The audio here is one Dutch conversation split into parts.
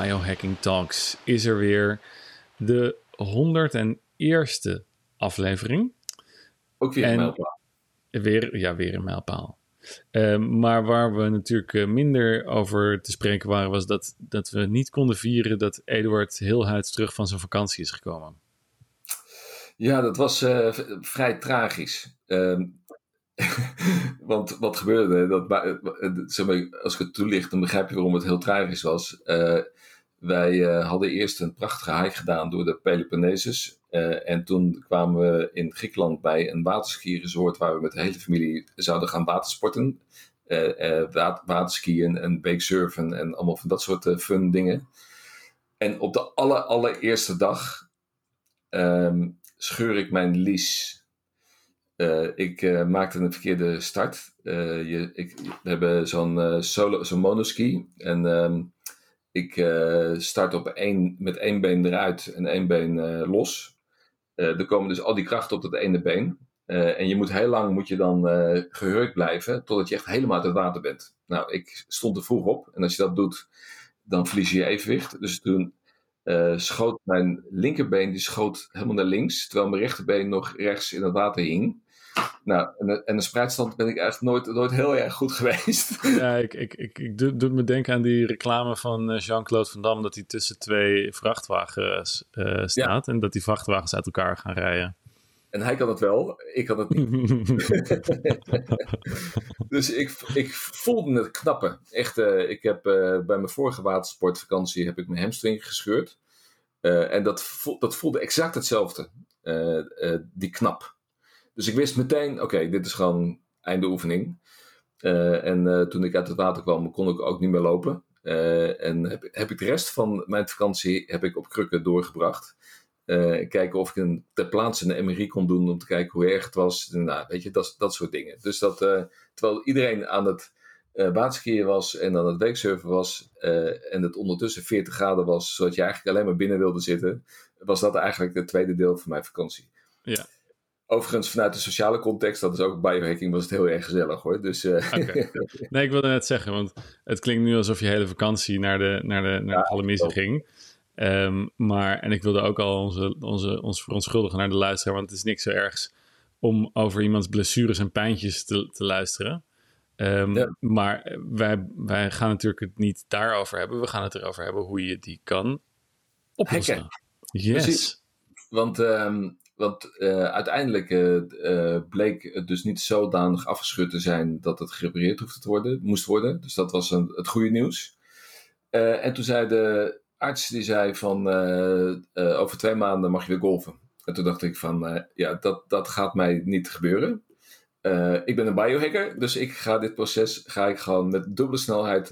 Biohacking Talks is er weer. De 101ste aflevering. Ook weer een En- mijlpaal. Weer, ja, weer een mijlpaal. Ehm, maar waar we natuurlijk eh, minder over te spreken waren, was dat, dat we niet konden vieren dat Eduard heel huids terug van zijn vakantie is gekomen. Ja, dat was eh, vrij tragisch. Ehm, want wat gebeurde? Dat, eh, maar, als ik het toelicht, dan begrijp je waarom het heel tragisch was. Eh, wij eh, hadden eerst een prachtige hike gedaan door de Peloponnesus. Eh, en toen kwamen we in Griekenland bij een waterski-resort waar we met de hele familie zouden gaan watersporten. Eh, eh, wa- waterskiën en bakesurfen en allemaal van dat soort eh, fun dingen. En op de aller, allereerste dag ehm, scheur ik mijn lies. Eh, ik eh, maakte een verkeerde start. Eh, je, ik, we hebben zo'n solo, zo'n monoski. En ehm, ik start op één, met één been eruit en één been los. Er komen dus al die krachten op dat ene been. En je moet heel lang moet je dan eh, gehurkt blijven totdat je echt helemaal uit het water bent. Nou, ik stond er vroeg op. En als je dat doet, dan verlies je je evenwicht. Dus toen schoot mijn linkerbeen die schoot helemaal naar links, terwijl mijn rechterbeen nog rechts in het water hing. Nou, en de, en de spreidstand ben ik eigenlijk nooit, nooit heel erg goed geweest. Ja, ik, ik, ik, ik doe, doet me denken aan die reclame van eh, Jean-Claude Van Damme dat hij tussen twee vrachtwagens eh, staat en dat die vrachtwagens uit elkaar gaan rijden. En hij kan het wel, ik kan het niet. Dus ik, ik voelde het knappen. Echt, eh, ik heb bij mijn vorige watersportvakantie heb ik mijn hamstring gescheurd. En dat, vo- dat voelde exact hetzelfde. Die knap. Dus ik wist meteen, oké, dit is gewoon einde oefening. Eh, en eh, toen ik uit het water kwam, kon ik ook niet meer lopen. Eh, en heb, heb ik de rest van mijn vakantie heb ik op krukken doorgebracht. Kijken of ik een, ter plaatse een MRI kon doen om te kijken hoe erg het was. Nou, weet je, dat, dat soort dingen. Dus dat, terwijl iedereen aan het waterskiën was en aan het weeksurfen was en het ondertussen 40 graden was, zodat je eigenlijk alleen maar binnen wilde zitten, was dat eigenlijk het tweede deel van mijn vakantie. Ja. Overigens, vanuit de sociale context, dat is ook biohacking, was het heel erg gezellig hoor. Dus, eh. Nee, ik wilde net zeggen, want het klinkt nu alsof je hele vakantie naar de, naar de, naar klopt. ging. Ehm, maar, en ik wilde ook al onze, onze, ons verontschuldigen naar de luisteraar, want het is niks zo ergs om over iemands blessures en pijntjes te, te luisteren. Ehm, Ja. Maar wij, wij gaan natuurlijk het niet daarover hebben. We gaan het erover hebben hoe je die kan oplossen. Yes. Precies. Want, ehm, want eh, uiteindelijk eh, eh, bleek het dus niet zodanig afgeschud te zijn dat het gerepareerd hoefde te worden, moest worden. Dus dat was een, het goede nieuws. En toen zei de arts, die zei van over twee maanden mag je weer golven. En toen dacht ik van, ja, dat, dat gaat mij niet gebeuren. Ik ben een biohacker, dus ik ga dit proces ga ik gewoon met dubbele snelheid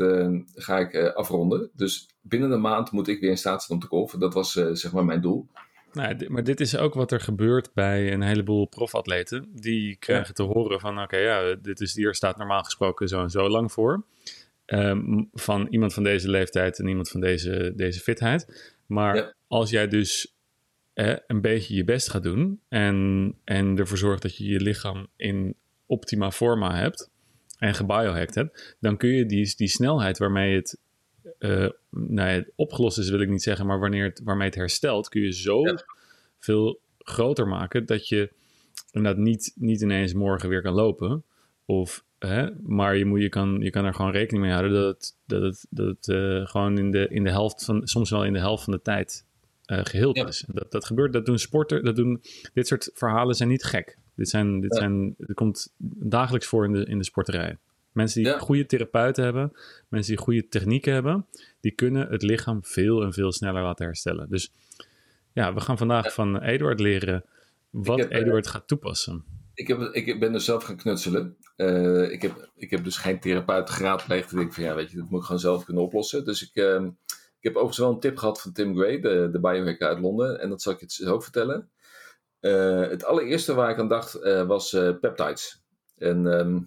ga ik, afronden. Dus binnen een maand moet ik weer in staat zijn om te golven. Dat was zeg maar mijn doel. Nou, maar dit is ook wat er gebeurt bij een heleboel profatleten. Die krijgen te horen van, oké, ja, dit is, hier staat normaal gesproken zo en zo lang voor. Ehm, van iemand van deze leeftijd en iemand van deze, deze fitheid. Maar Ja. als jij dus eh, een beetje je best gaat doen en, en ervoor zorgt dat je je lichaam in optima forma hebt en gebiohacked hebt, dan kun je die, die snelheid waarmee het eh, nou ja, opgelost is, wil ik niet zeggen, maar wanneer het, waarmee het herstelt, kun je zo Ja. veel groter maken dat je inderdaad niet, niet ineens morgen weer kan lopen. Of, hè, maar je, moet, je, kan, je kan er gewoon rekening mee houden dat het, dat het, dat het eh, gewoon in de, in de helft van, soms wel in de helft van de tijd eh geheeld Ja. is. Dat, dat gebeurt, dat doen sporters, dat doen, dit soort verhalen zijn niet gek. Dit zijn, dit zijn, het komt dagelijks voor in de, in de sporterij. Mensen die Ja. goede therapeuten hebben, mensen die goede technieken hebben, die kunnen het lichaam veel en veel sneller laten herstellen. Dus ja, we gaan vandaag van Eduard leren wat heb, eh, Eduard gaat toepassen. Ik, heb, ik ben er zelf gaan knutselen. Eh, ik, heb, ik heb dus geen therapeut geraadpleegd. Ik denk van ja, weet je, dat moet ik gewoon zelf kunnen oplossen. Dus ik, ehm, ik heb overigens wel een tip gehad van Tim Gray, de, de biohacker uit Londen. En dat zal ik je het ook vertellen. Eh, het allereerste waar ik aan dacht was peptides. En ehm,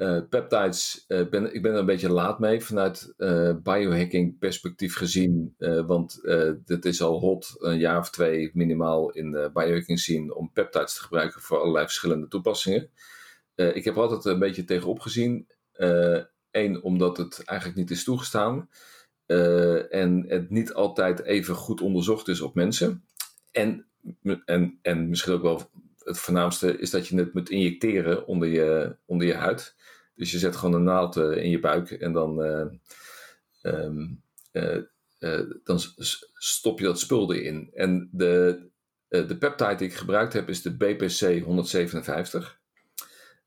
eh, peptides, eh, ben, ik ben er een beetje laat mee vanuit eh, biohacking perspectief gezien. want dit is al hot, een jaar of twee minimaal in de biohacking scene om peptides te gebruiken voor allerlei verschillende toepassingen. Ik heb er altijd een beetje tegenop gezien. Eén, omdat het eigenlijk niet is toegestaan. en het niet altijd even goed onderzocht is op mensen. En, en, en misschien ook wel het voornaamste is dat je het moet injecteren onder je, onder je huid. Dus je zet gewoon een naald in je buik en dan, ehm, dan stop je dat spul erin. En de, de peptide die ik gebruikt heb is de BPC 157.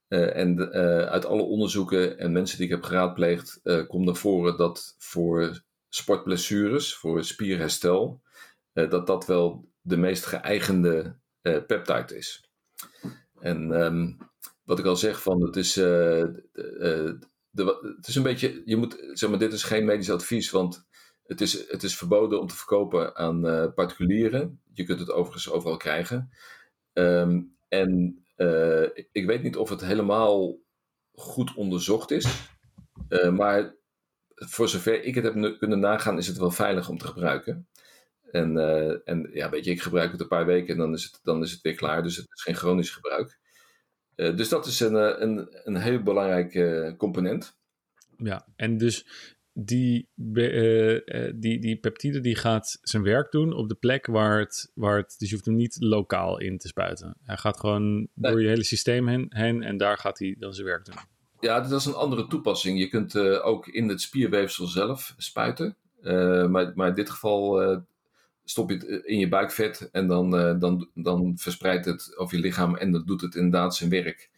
Uh, en uit alle onderzoeken en mensen die ik heb geraadpleegd, komt naar voren dat voor sportblessures, voor spierherstel, dat dat wel de meest geëigende peptide is. En um, wat ik al zeg, van het is, de, het is een beetje, je moet, zeg maar, dit is geen medisch advies, want het is, het is verboden om te verkopen aan particulieren. Je kunt het overigens overal krijgen. Um, en ik weet niet of het helemaal goed onderzocht is. Maar voor zover ik het heb kunnen nagaan, is het wel veilig om te gebruiken. En, en ja, weet je, ik gebruik het een paar weken en dan is het, dan is het weer klaar. Dus het is geen chronisch gebruik. Dus dat is een, een, een heel belangrijk component. Ja, en dus die, uh, die, die peptide die gaat zijn werk doen op de plek waar het, waar het... Dus je hoeft hem niet lokaal in te spuiten. Hij gaat gewoon door je hele systeem heen, heen en daar gaat hij dan zijn werk doen. Ja, dat is een andere toepassing. Je kunt ook in het spierweefsel zelf spuiten. maar, maar in dit geval stop je het in je buikvet en dan, dan, dan verspreidt het over je lichaam en dan doet het inderdaad zijn werk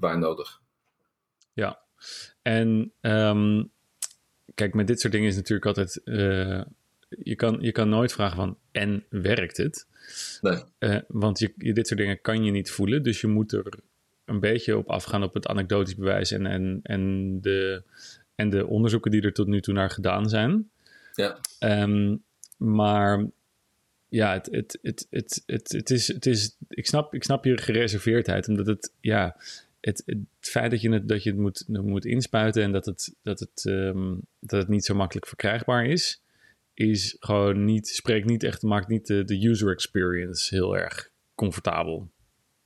waar nodig. Ja, en um, kijk, met dit soort dingen is natuurlijk altijd. Uh, je, kan, je kan nooit vragen van. En werkt het? Nee. Want je, dit soort dingen kan je niet voelen. Dus je moet er een beetje op afgaan op het anekdotisch bewijs en, en, en, de, en de onderzoeken die er tot nu toe naar gedaan zijn. Ja. Um, maar ja, het, het, het, het, het, het, is, het is, ik, snap, ik snap je gereserveerdheid, omdat het, ja, het, het, feit dat je het, dat je het moet, moet inspuiten en dat het, dat, het, um, dat het niet zo makkelijk verkrijgbaar is, is gewoon niet, spreekt niet echt, maakt niet de, de user experience heel erg comfortabel.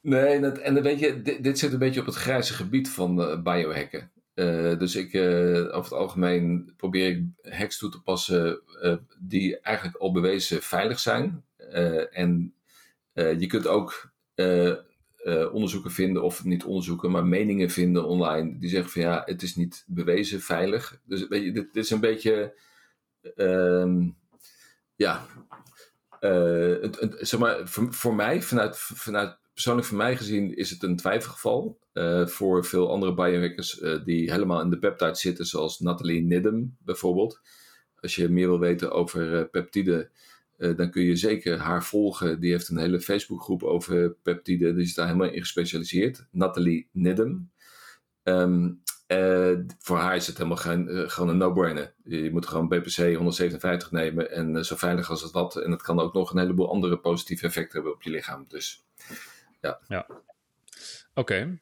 Nee, dat, en dan weet je, dit, dit, zit een beetje op het grijze gebied van uh, biohacken. Uh, dus ik, uh, over het algemeen probeer ik hacks toe te passen die eigenlijk al bewezen veilig zijn. en je kunt ook onderzoeken vinden, of niet onderzoeken, maar meningen vinden online. Die zeggen van ja, het is niet bewezen veilig. Dus weet je, dit, is een beetje. Uh, ja. Het, het, zeg maar, voor, voor, mij, vanuit, vanuit persoonlijk voor mij gezien, is het een twijfelgeval. Uh, voor veel andere biohackers die helemaal in de peptide zitten, zoals Nathalie Nidem bijvoorbeeld. Als je meer wil weten over peptiden uh, dan kun je zeker haar volgen. Die heeft een hele Facebookgroep over peptiden. Die is daar helemaal in gespecialiseerd. Nathalie Nidem. Uh, voor haar is het helemaal geen, uh, gewoon een no-brainer. Je moet gewoon BPC 157 nemen en zo veilig als het wat. En het kan ook nog een heleboel andere positieve effecten hebben op je lichaam. Dus ja. Ja. Oké. Okay.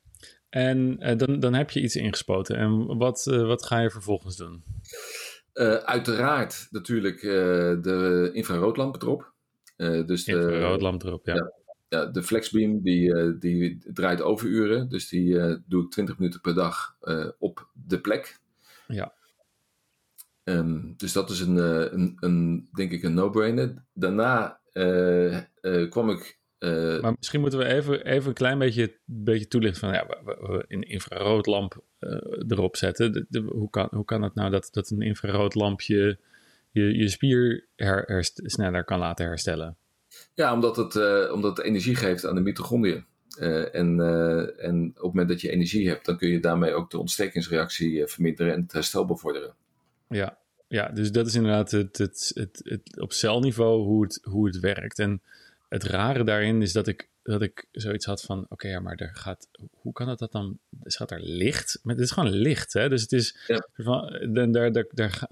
En dan, dan heb je iets ingespoten. En wat, wat ga je vervolgens doen? Uh, uiteraard natuurlijk de infraroodlamp erop. Dus de infraroodlamp erop, ja. ja. ja de Flexbeam die, die draait overuren. Dus die doe ik 20 minuten per dag op de plek. Ja. Um, dus dat is een, een, een, denk ik een no-brainer. Daarna kwam ik uh, maar misschien moeten we even, even een klein beetje, beetje toelichten van ja, we, we een infraroodlamp uh, erop zetten. De, de, hoe, kan, hoe kan het nou dat, dat een infraroodlampje je, je spier her, her, sneller kan laten herstellen? Ja, omdat het, uh, omdat het energie geeft aan de mitochondriën. en, en op het moment dat je energie hebt, dan kun je daarmee ook de ontstekingsreactie verminderen en het herstel bevorderen. Ja, ja dus dat is inderdaad het, het, het, het, op celniveau hoe het, hoe het werkt. En het rare daarin is dat ik, dat ik zoiets had van: oké, ja, maar er gaat, hoe kan het dat dan? Er gaat er licht? Maar het is gewoon licht, hè? Dus het is. Ja. Van, daar, daar, daar,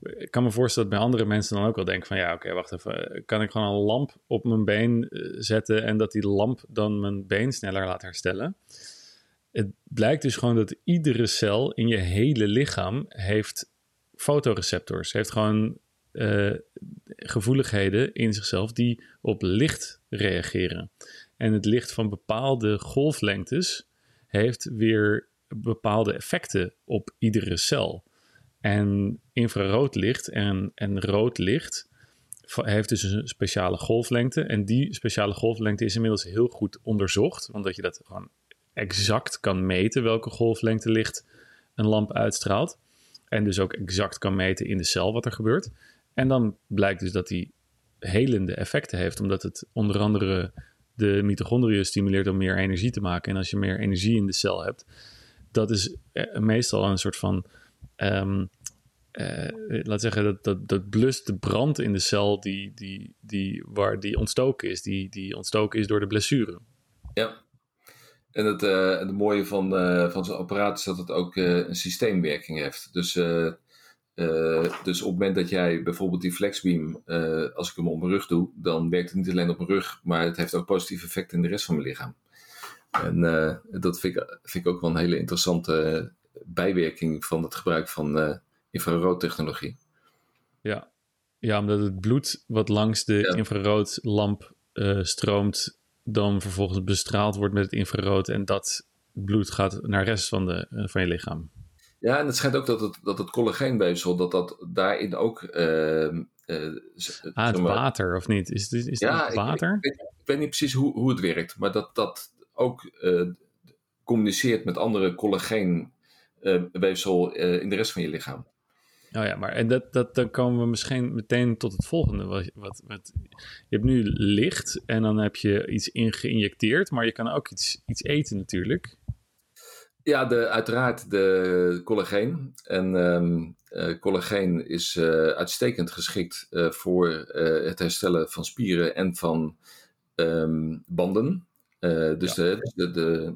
ik kan me voorstellen dat bij andere mensen dan ook wel denken: van ja, oké, wacht even. Kan ik gewoon een lamp op mijn been eh, zetten en dat die lamp dan mijn been sneller laat herstellen? Het blijkt dus gewoon dat iedere cel in je hele lichaam heeft fotoreceptors. Heeft gewoon uh, gevoeligheden in zichzelf die op licht reageren. En het licht van bepaalde golflengtes heeft weer bepaalde effecten op iedere cel. En infrarood licht en, en rood licht heeft dus een speciale golflengte. En die speciale golflengte is inmiddels heel goed onderzocht. Omdat je dat gewoon exact kan meten welke golflengte licht een lamp uitstraalt. En dus ook exact kan meten in de cel wat er gebeurt. En dan blijkt dus dat die helende effecten heeft. Omdat het onder andere de mitochondriën stimuleert om meer energie te maken. En als je meer energie in de cel hebt, dat is eh, meestal een soort van um, laat zeggen, dat, dat, dat blust de brand in de cel die, die, die, waar die ontstoken is. Die, die ontstoken is door de blessure. Ja. En het, uh, het mooie van, van zo'n apparaat is dat het ook een systeemwerking heeft. Dus, dus op het moment dat jij bijvoorbeeld die flexbeam, als ik hem op mijn rug doe, dan werkt het niet alleen op mijn rug, maar het heeft ook positief effect in de rest van mijn lichaam. En dat vind ik, vind ik ook wel een hele interessante bijwerking van het gebruik van infraroodtechnologie. Ja. ja, omdat het bloed wat langs de ja. infraroodlamp uh, stroomt, dan vervolgens bestraald wordt met het infrarood en dat bloed gaat naar de rest van, de, uh, van je lichaam. Ja, en het schijnt ook dat het, dat het collageenweefsel, dat dat daarin ook... Uh, ah, het water, of niet? Is, is, is ja, het water? Ik, ik, ik, weet niet precies hoe, hoe het werkt, maar dat dat ook communiceert met andere collageenweefsel in de rest van je lichaam. Oh ja, maar en dat, dat, dan komen we misschien meteen tot het volgende. Wat, wat, wat, je hebt nu licht en dan heb je iets ingeïnjecteerd, maar je kan ook iets, iets eten natuurlijk. Ja, de, uiteraard de collageen. En um, uh, collageen is uh, uitstekend geschikt uh, voor het herstellen van spieren en van um, banden. dus ja. de, de, de,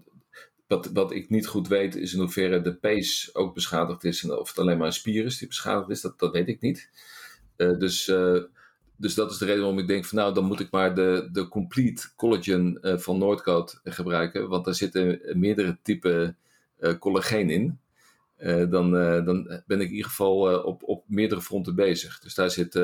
wat, wat ik niet goed weet is in hoeverre de pees ook beschadigd is. En of het alleen maar een spier is die beschadigd is, dat, dat weet ik niet. Dus, dus dat is de reden waarom ik denk van nou, dan moet ik maar de, de Complete Collagen van Noordcoat gebruiken. Want daar zitten meerdere typen collageen in. dan, dan ben ik in ieder geval op, op meerdere fronten bezig. Dus daar zit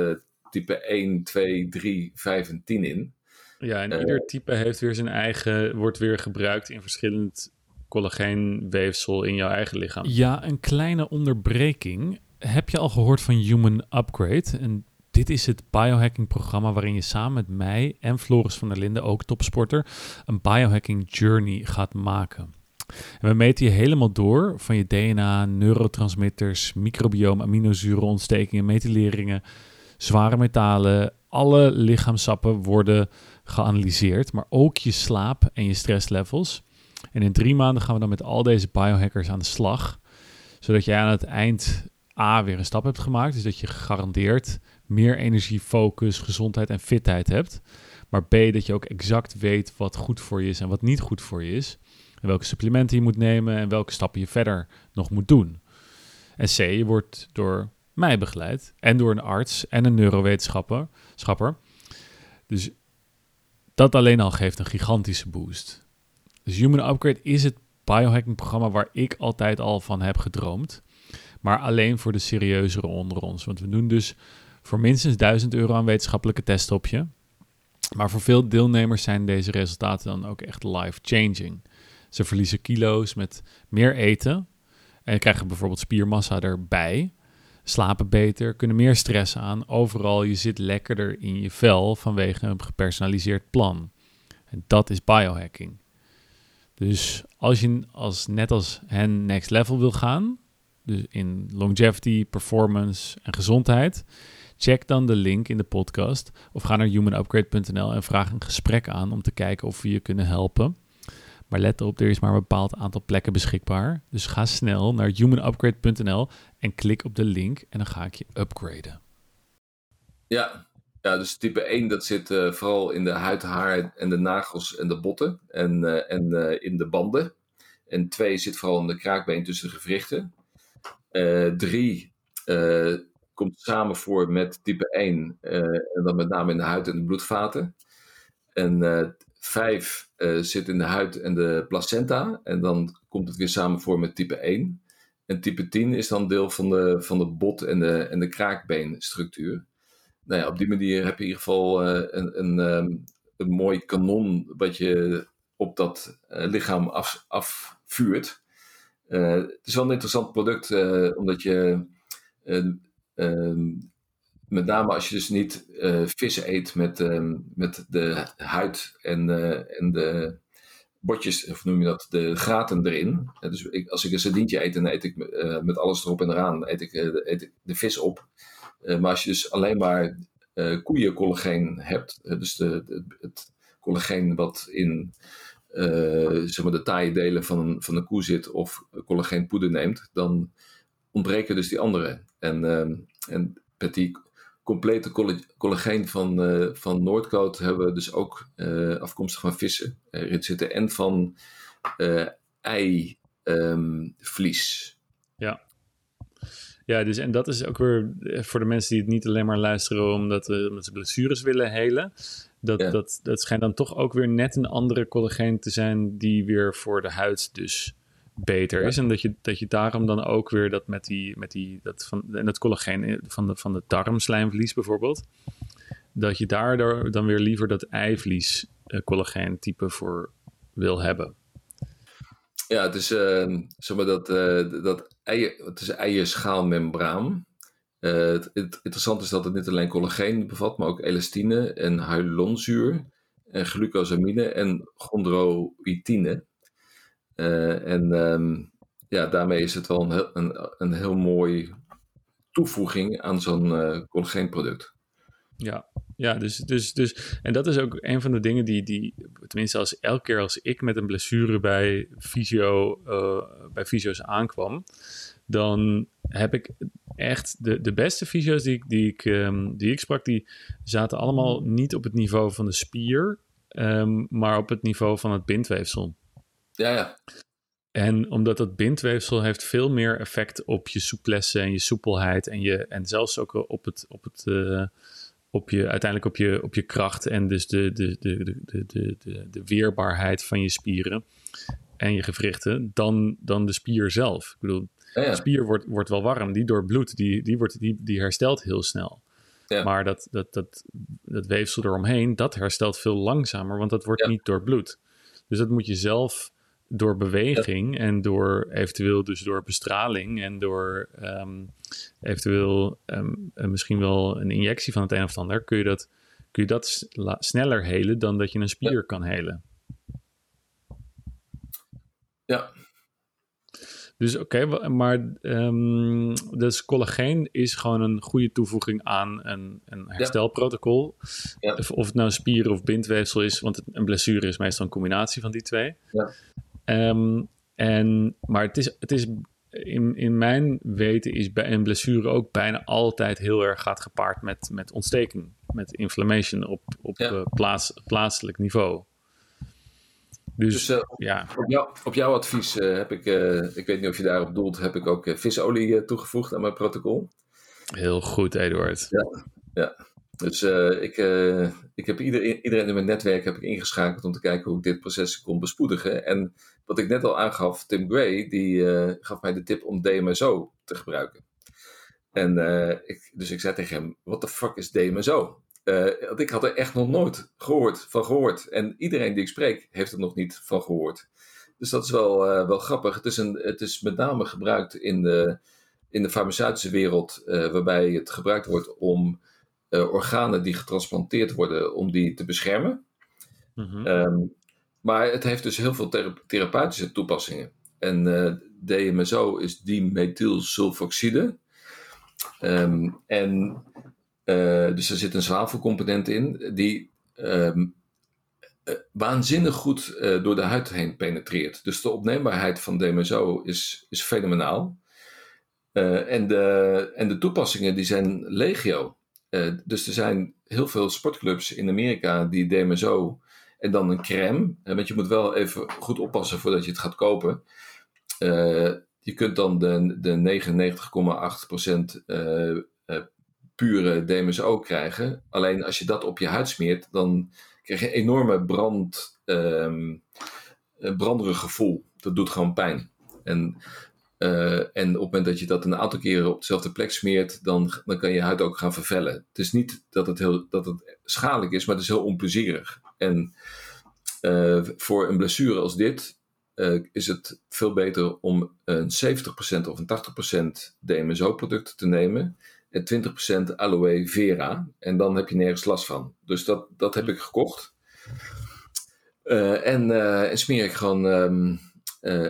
type 1, 2, 3, 5 en 10 in. Ja, en ieder type heeft weer zijn eigen, wordt weer gebruikt in verschillend collageenweefsel in jouw eigen lichaam. Ja, een kleine onderbreking. Heb je al gehoord van Human Upgrade? En dit is het biohacking programma waarin je samen met mij en Floris van der Linden, ook topsporter, een biohacking journey gaat maken. En we meten je helemaal door van je DNA, neurotransmitters, microbioom, aminozuren, ontstekingen, methyleringen, zware metalen. Alle lichaamsappen worden geanalyseerd, maar ook je slaap en je stresslevels. En in drie maanden gaan we dan met al deze biohackers aan de slag. Zodat jij aan het eind A weer een stap hebt gemaakt. Dus dat je gegarandeerd meer energie, focus, gezondheid en fitheid hebt. Maar B, dat je ook exact weet wat goed voor je is en wat niet goed voor je is. Welke supplementen je moet nemen en welke stappen je verder nog moet doen. En C, je wordt door mij begeleid en door een arts en een neurowetenschapper. Dus dat alleen al geeft een gigantische boost. Dus Human Upgrade is het biohacking programma waar ik altijd al van heb gedroomd. Maar alleen voor de serieuzere onder ons. Want we doen dus voor minstens 1000 euro aan wetenschappelijke testen op je. Maar voor veel deelnemers zijn deze resultaten dan ook echt life-changing. Ze verliezen kilo's met meer eten. En krijgen bijvoorbeeld spiermassa erbij. Slapen beter, kunnen meer stress aan. Overal, je zit lekkerder in je vel vanwege een gepersonaliseerd plan. En dat is biohacking. Dus als je als, net als hen next level wil gaan, dus in longevity, performance en gezondheid, check dan de link in de podcast of ga naar humanupgrade.nl en vraag een gesprek aan om te kijken of we je kunnen helpen. Maar let op, er is maar een bepaald aantal plekken beschikbaar. Dus ga snel naar humanupgrade.nl en klik op de link en dan ga ik je upgraden. Ja, ja, dus type 1 dat zit uh, vooral in de huid, haar en de nagels en de botten en, uh, en uh, in de banden. En 2 zit vooral in de kraakbeen tussen de gewrichten. 3 komt samen voor met type 1 en dan met name in de huid en de bloedvaten. En 5 zit in de huid en de placenta en dan komt het weer samen voor met type 1. En type 10 is dan deel van de, van de bot- en de, en de kraakbeenstructuur nou ja, op die manier heb je in ieder geval uh, een, een, um, een mooi kanon wat je op dat uh, lichaam af, afvuurt. Het is wel een interessant product, omdat je ehm, met name als je dus niet uh, vis eet met, ehm, met de huid en, en de botjes, of noem je dat, de gaten erin. dus ik, als ik een sardientje eet, dan eet ik met alles erop en eraan, eet ik, de vis op. maar als je dus alleen maar koeiencollageen hebt, dus de, het collageen wat in zeg maar de taaie delen van een, van een koe zit of collageenpoeder neemt, dan ontbreken dus die andere. En, uh, en met complete collageen van, uh, van Noordcoat hebben we dus ook afkomstig van vissen erin zitten en van eivlies. Um, ja. Ja, dus en dat is ook weer voor de mensen die het niet alleen maar luisteren omdat, omdat ze blessures willen helen. Dat, dat, dat schijnt dan toch ook weer net een andere collageen te zijn die weer voor de huid dus beter is. En dat je, dat je daarom dan ook weer dat met die, met die dat van, en dat collageen van de, van de darmslijmvlies bijvoorbeeld, dat je daardoor dan weer liever dat eivlies uh, collageen type voor wil hebben. Ja, het is, uh, zeg maar dat, uh, dat eier, het is eierschaalmembraan. Uh, het, het interessante is dat het niet alleen collageen bevat, maar ook elastine en hyaluronzuur en glucosamine en chondroïtine. Uh, en um, ja, daarmee is het wel een heel, een, heel mooi toevoeging aan zo'n uh, collageenproduct. Ja, ja dus, dus, dus, en dat is ook een van de dingen die, die tenminste als elke keer als ik met een blessure bij fysio, uh, bij fysio's aankwam, dan heb ik echt de, de beste fysio's die, die, ik, um, die ik sprak, die zaten allemaal niet op het niveau van de spier, um, maar op het niveau van het bindweefsel. Ja, ja. En omdat dat bindweefsel heeft veel meer effect op je souplesse en je soepelheid en, je, en zelfs ook op, het, op, het, uh, op je, uiteindelijk op je, op je kracht en dus de, de, de, de, de, de, de weerbaarheid van je spieren en je gewrichten dan, dan de spier zelf. Ik bedoel, de spier wordt, wordt wel warm, die door bloed, die, die, wordt, die, die herstelt heel snel. Ja. Maar dat, dat, dat, dat weefsel eromheen, dat herstelt veel langzamer, want dat wordt niet door bloed. Dus dat moet je zelf door beweging en door eventueel dus door bestraling en door um, eventueel um, misschien wel een injectie van het een of het ander, kun je dat, kun je dat sneller helen dan dat je een spier kan helen. Ja, dus oké, maar um, dus collageen is gewoon een goede toevoeging aan een, een herstelprotocol. Ja. Of, of, het nou spier of bindweefsel is, want een blessure is meestal een combinatie van die twee. Ja. Um, en, maar het is, het is in, in mijn weten is bij een blessure ook bijna altijd heel erg gaat gepaard met, met ontsteking, met inflammation op, op ja. plaats, plaatselijk niveau. Dus, dus uh, ja. op, jou, op jouw advies uh, heb ik, ik weet niet of je daarop doelt, heb ik ook visolie toegevoegd aan mijn protocol. Heel goed, Eduard. Ja, ja. Dus ik, ik heb iedereen, iedereen in mijn netwerk heb ik ingeschakeld om te kijken hoe ik dit proces kon bespoedigen. En wat ik net al aangaf, Tim Gray, die gaf mij de tip om DMSO te gebruiken. En ik, dus ik zei tegen hem, what the fuck is DMSO? Want ik had er echt nog nooit gehoord, van gehoord. En iedereen die ik spreek, heeft er nog niet van gehoord. Dus dat is wel, wel grappig. Het is, een, het is met name gebruikt in de, in de farmaceutische wereld, waarbij het gebruikt wordt om organen die getransplanteerd worden, om die te beschermen. Mm um, maar het heeft dus heel veel thera therapeutische toepassingen. En DMSO is dimethylsulfoxide. Um, en uh, dus er zit een zwavelcomponent in die um, uh, waanzinnig goed door de huid heen penetreert. Dus de opneembaarheid van DMSO is, is fenomenaal. en, de, en de toepassingen die zijn legio. Dus er zijn heel veel sportclubs in Amerika die DMSO en dan een crème. want je moet wel even goed oppassen voordat je het gaat kopen. je kunt dan de, de 99,8% pure DMSO krijgen. Alleen als je dat op je huid smeert, dan krijg je een enorme brand, um, branderig gevoel. Dat doet gewoon pijn. En, uh, en op het moment dat je dat een aantal keren op dezelfde plek smeert, dan, dan kan je huid ook gaan vervellen. Het is niet dat het, heel, dat het schadelijk is, maar het is heel onplezierig. En uh, voor een blessure als dit eh, is het veel beter om een 70% of een 80% DMSO-product te nemen en 20% aloe vera. En dan heb je nergens last van. Dus dat, dat heb ik gekocht. En, en, smeer ik gewoon um,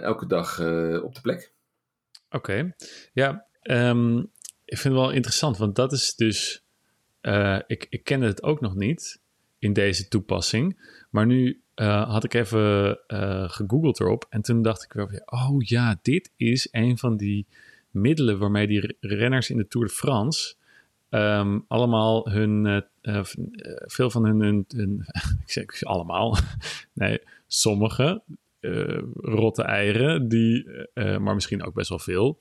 elke dag op de plek. Oké, ja, um, ik vind het wel interessant, want dat is dus. ik, ik kende het ook nog niet in deze toepassing. Maar nu uh, had ik even uh, gegoogeld erop. En toen dacht ik wel weer, oh ja, dit is een van die middelen waarmee die renners in de Tour de France um, allemaal hun, veel van hun, hun, hun ik zeg allemaal, nee, sommige rotte eieren, die, maar misschien ook best wel veel,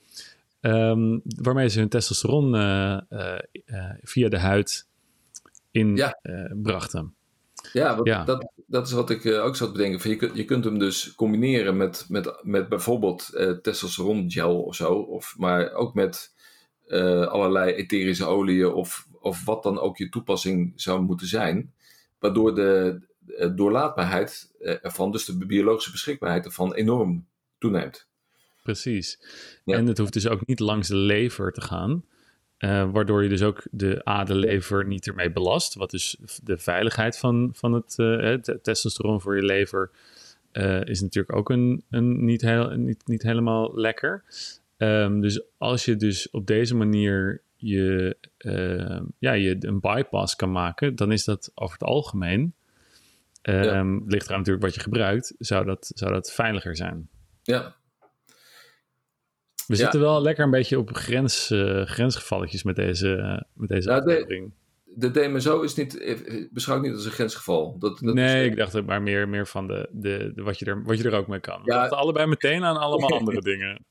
um, waarmee ze hun testosteron via de huid in ja. brachten. Ja, ja. Dat, dat is wat ik ook zat te bedenken. Je, kunt, je kunt hem dus combineren met, met, met bijvoorbeeld testosteron gel of zo. Of, maar ook met uh, allerlei etherische oliën of, of wat dan ook je toepassing zou moeten zijn. Waardoor de doorlaatbaarheid ervan, dus de biologische beschikbaarheid ervan, enorm toeneemt. Precies. Ja. En het hoeft dus ook niet langs de lever te gaan. Uh, waardoor je dus ook de aderlever niet ermee belast. Wat dus de veiligheid van, van het, uh, testosteron voor je lever uh, is natuurlijk ook een, een niet, heel, niet, niet helemaal lekker. Um, dus als je dus op deze manier je, ehm, ja, je een bypass kan maken, dan is dat over het algemeen, um, ja. ligt eraan natuurlijk wat je gebruikt, zou dat, zou dat veiliger zijn. Ja, we zitten wel lekker een beetje op grens, uh, grensgevalletjes met deze, met deze nou, aflevering. De, de DMSO is niet, eh, beschouwd niet als een grensgeval. Dat, dat nee, ik dacht maar meer, meer van de, de, de, wat, je er, wat je er ook mee kan. We dachten allebei meteen aan allemaal andere dingen.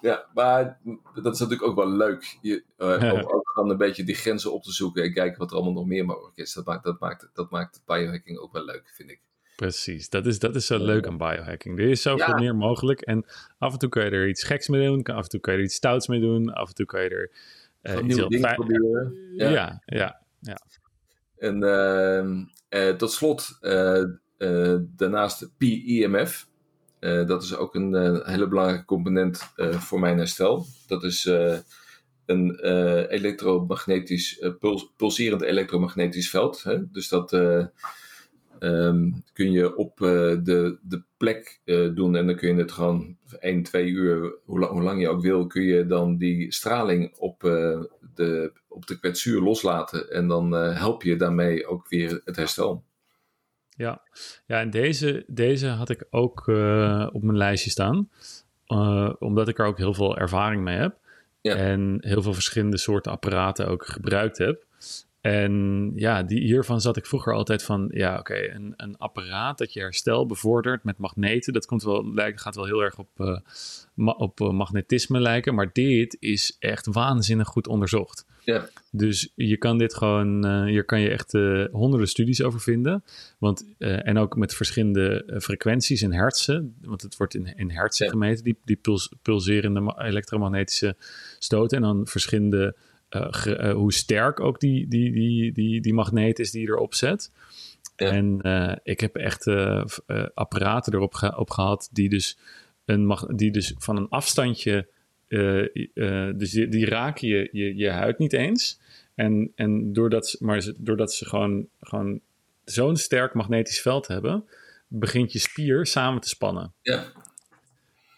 Ja, maar dat is natuurlijk ook wel leuk. Je, uh, gewoon een beetje die grenzen op te zoeken en kijken wat er allemaal nog meer mogelijk is. Dat maakt, dat maakt, dat maakt biohacking ook wel leuk, vind ik. Precies, dat is, dat is zo leuk aan biohacking. Er is zoveel meer mogelijk en af en toe kan je er iets geks mee doen, af en toe kan je er iets stouts mee doen, af en toe kan je er uh, nieuwe dingen proberen. Ja, ja, ja. ja. En uh, tot slot, daarnaast PEMF. dat is ook een hele belangrijke component voor mijn herstel. Dat is een elektromagnetisch, puls, pulserend elektromagnetisch veld. Hè? Dus dat Um, kun je op de, de plek doen en dan kun je het gewoon 1, 2 uur, hoe lang, hoe lang je ook wil, kun je dan die straling op, de, op de kwetsuur loslaten en dan help je daarmee ook weer het herstel. Ja, ja en deze, deze had ik ook op mijn lijstje staan, omdat ik er ook heel veel ervaring mee heb. En heel veel verschillende soorten apparaten ook gebruikt heb. En ja, die, hiervan zat ik vroeger altijd van, ja, oké, een, een apparaat dat je herstel bevordert met magneten, dat komt wel, gaat wel heel erg op, uh, op uh, magnetisme lijken, maar dit is echt waanzinnig goed onderzocht. Ja. Dus je kan dit gewoon, uh, hier kan je echt honderden studies over vinden. Want, en ook met verschillende frequenties in hertzen, want het wordt in, in hertzen gemeten, die, die puls, pulserende elektromagnetische stoten. En dan verschillende hoe sterk ook die, die, die, die, die magneet is die je erop zet. En ik heb echt apparaten erop ge op gehad die dus, een die dus van een afstandje, dus die, die, raken je, je, je huid niet eens. En, en doordat, ze, maar ze, doordat ze gewoon, gewoon zo'n sterk magnetisch veld hebben, begint je spier samen te spannen. Ja.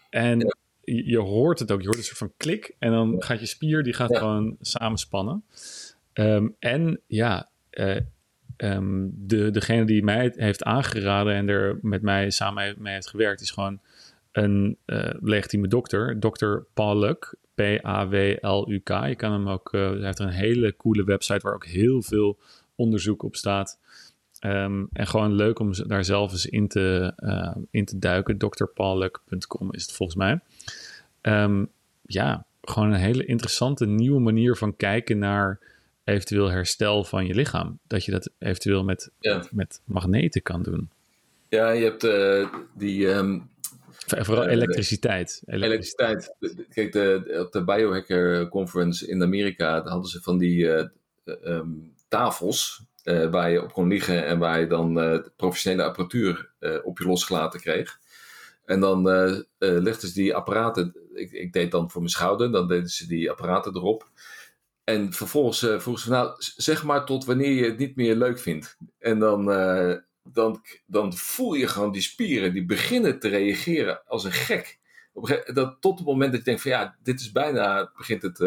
En je, hoort het ook. Je hoort een soort van klik. En dan gaat je spier, die gaat gewoon samenspannen. Um, en ja, uh, um, de, degene die mij heeft aangeraden en er met mij samen mee heeft gewerkt, is gewoon een uh, legitieme dokter. Dokter Paul Luck. P-A-W-L-U-K. Je kan hem ook, uh, hij heeft een hele coole website waar ook heel veel onderzoek op staat. Um, en gewoon leuk om daar zelf eens in te, uh, in te duiken. drpaulluck.com is het volgens mij. Um, ja, gewoon een hele interessante nieuwe manier van kijken naar eventueel herstel van je lichaam. Dat je dat eventueel met, met magneten kan doen. Ja, je hebt uh, die. Um, Vooral elektriciteit. elektriciteit. Kijk, de, op de Biohacker Conference in Amerika hadden ze van die uh, um, tafels waar je op kon liggen en waar je dan professionele apparatuur op je losgelaten kreeg. En dan legden ze die apparaten, ik, ik, deed dan voor mijn schouder, dan deden ze die apparaten erop. En vervolgens vroegen ze, nou, zeg maar tot wanneer je het niet meer leuk vindt. En dan, dan, dan voel je gewoon die spieren, die beginnen te reageren als een gek. Op dat, tot het moment dat je denkt van ja, dit is bijna, begint het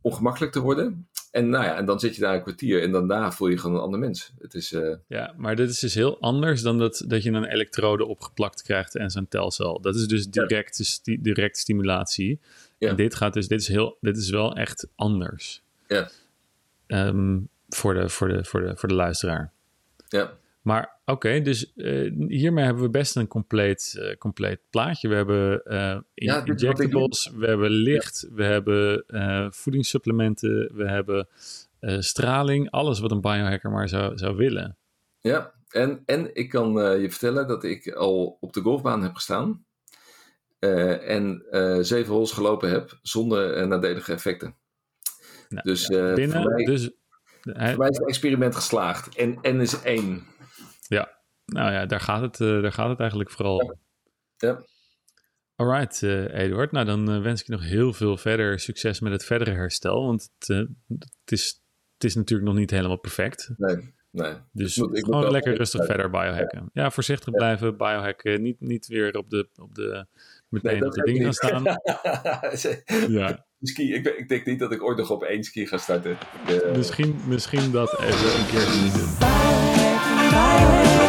ongemakkelijk te worden. En, nou ja, en dan zit je daar een kwartier en daarna voel je gewoon een ander mens. Het is, uh... Ja, maar dit is dus heel anders dan dat, dat je een elektrode opgeplakt krijgt en zo'n telcel. Dat is dus directe, sti directe stimulatie. Ja. En dit gaat dus, dit is, heel, dit is wel echt anders. Ja. Um, voor, de, voor, de, voor, de, voor de luisteraar. Ja. Maar oké, dus uh, hiermee hebben we best een compleet, uh, compleet plaatje. We hebben uh, ja, injectables, we hebben licht, ja. we hebben voedingssupplementen, we hebben straling. Alles wat een biohacker maar zou, zou willen. Ja, en, en ik kan je vertellen dat ik al op de golfbaan heb gestaan. en zeven holes gelopen heb zonder nadelige effecten. Nou, dus, binnen, mij, dus voor mij is het experiment geslaagd. En N is één. Ja, nou ja, daar gaat het, uh, daar gaat het eigenlijk vooral ja. ja. Alright, uh, Eduard. Nou, dan uh, wens ik je nog heel veel verder succes met het verdere herstel. Want het, het, is, het is natuurlijk nog niet helemaal perfect. Nee, nee. Dus ik moet, ik gewoon lekker rustig verder biohacken. Ja, ja voorzichtig ja. blijven, biohacken. Niet, niet weer op de, op de, meteen nee, op de dingen gaan staan. ja. Ski, ik, ik, denk niet dat ik ooit nog op één ski ga starten. Misschien, misschien dat even een keer genieten. Biohacking,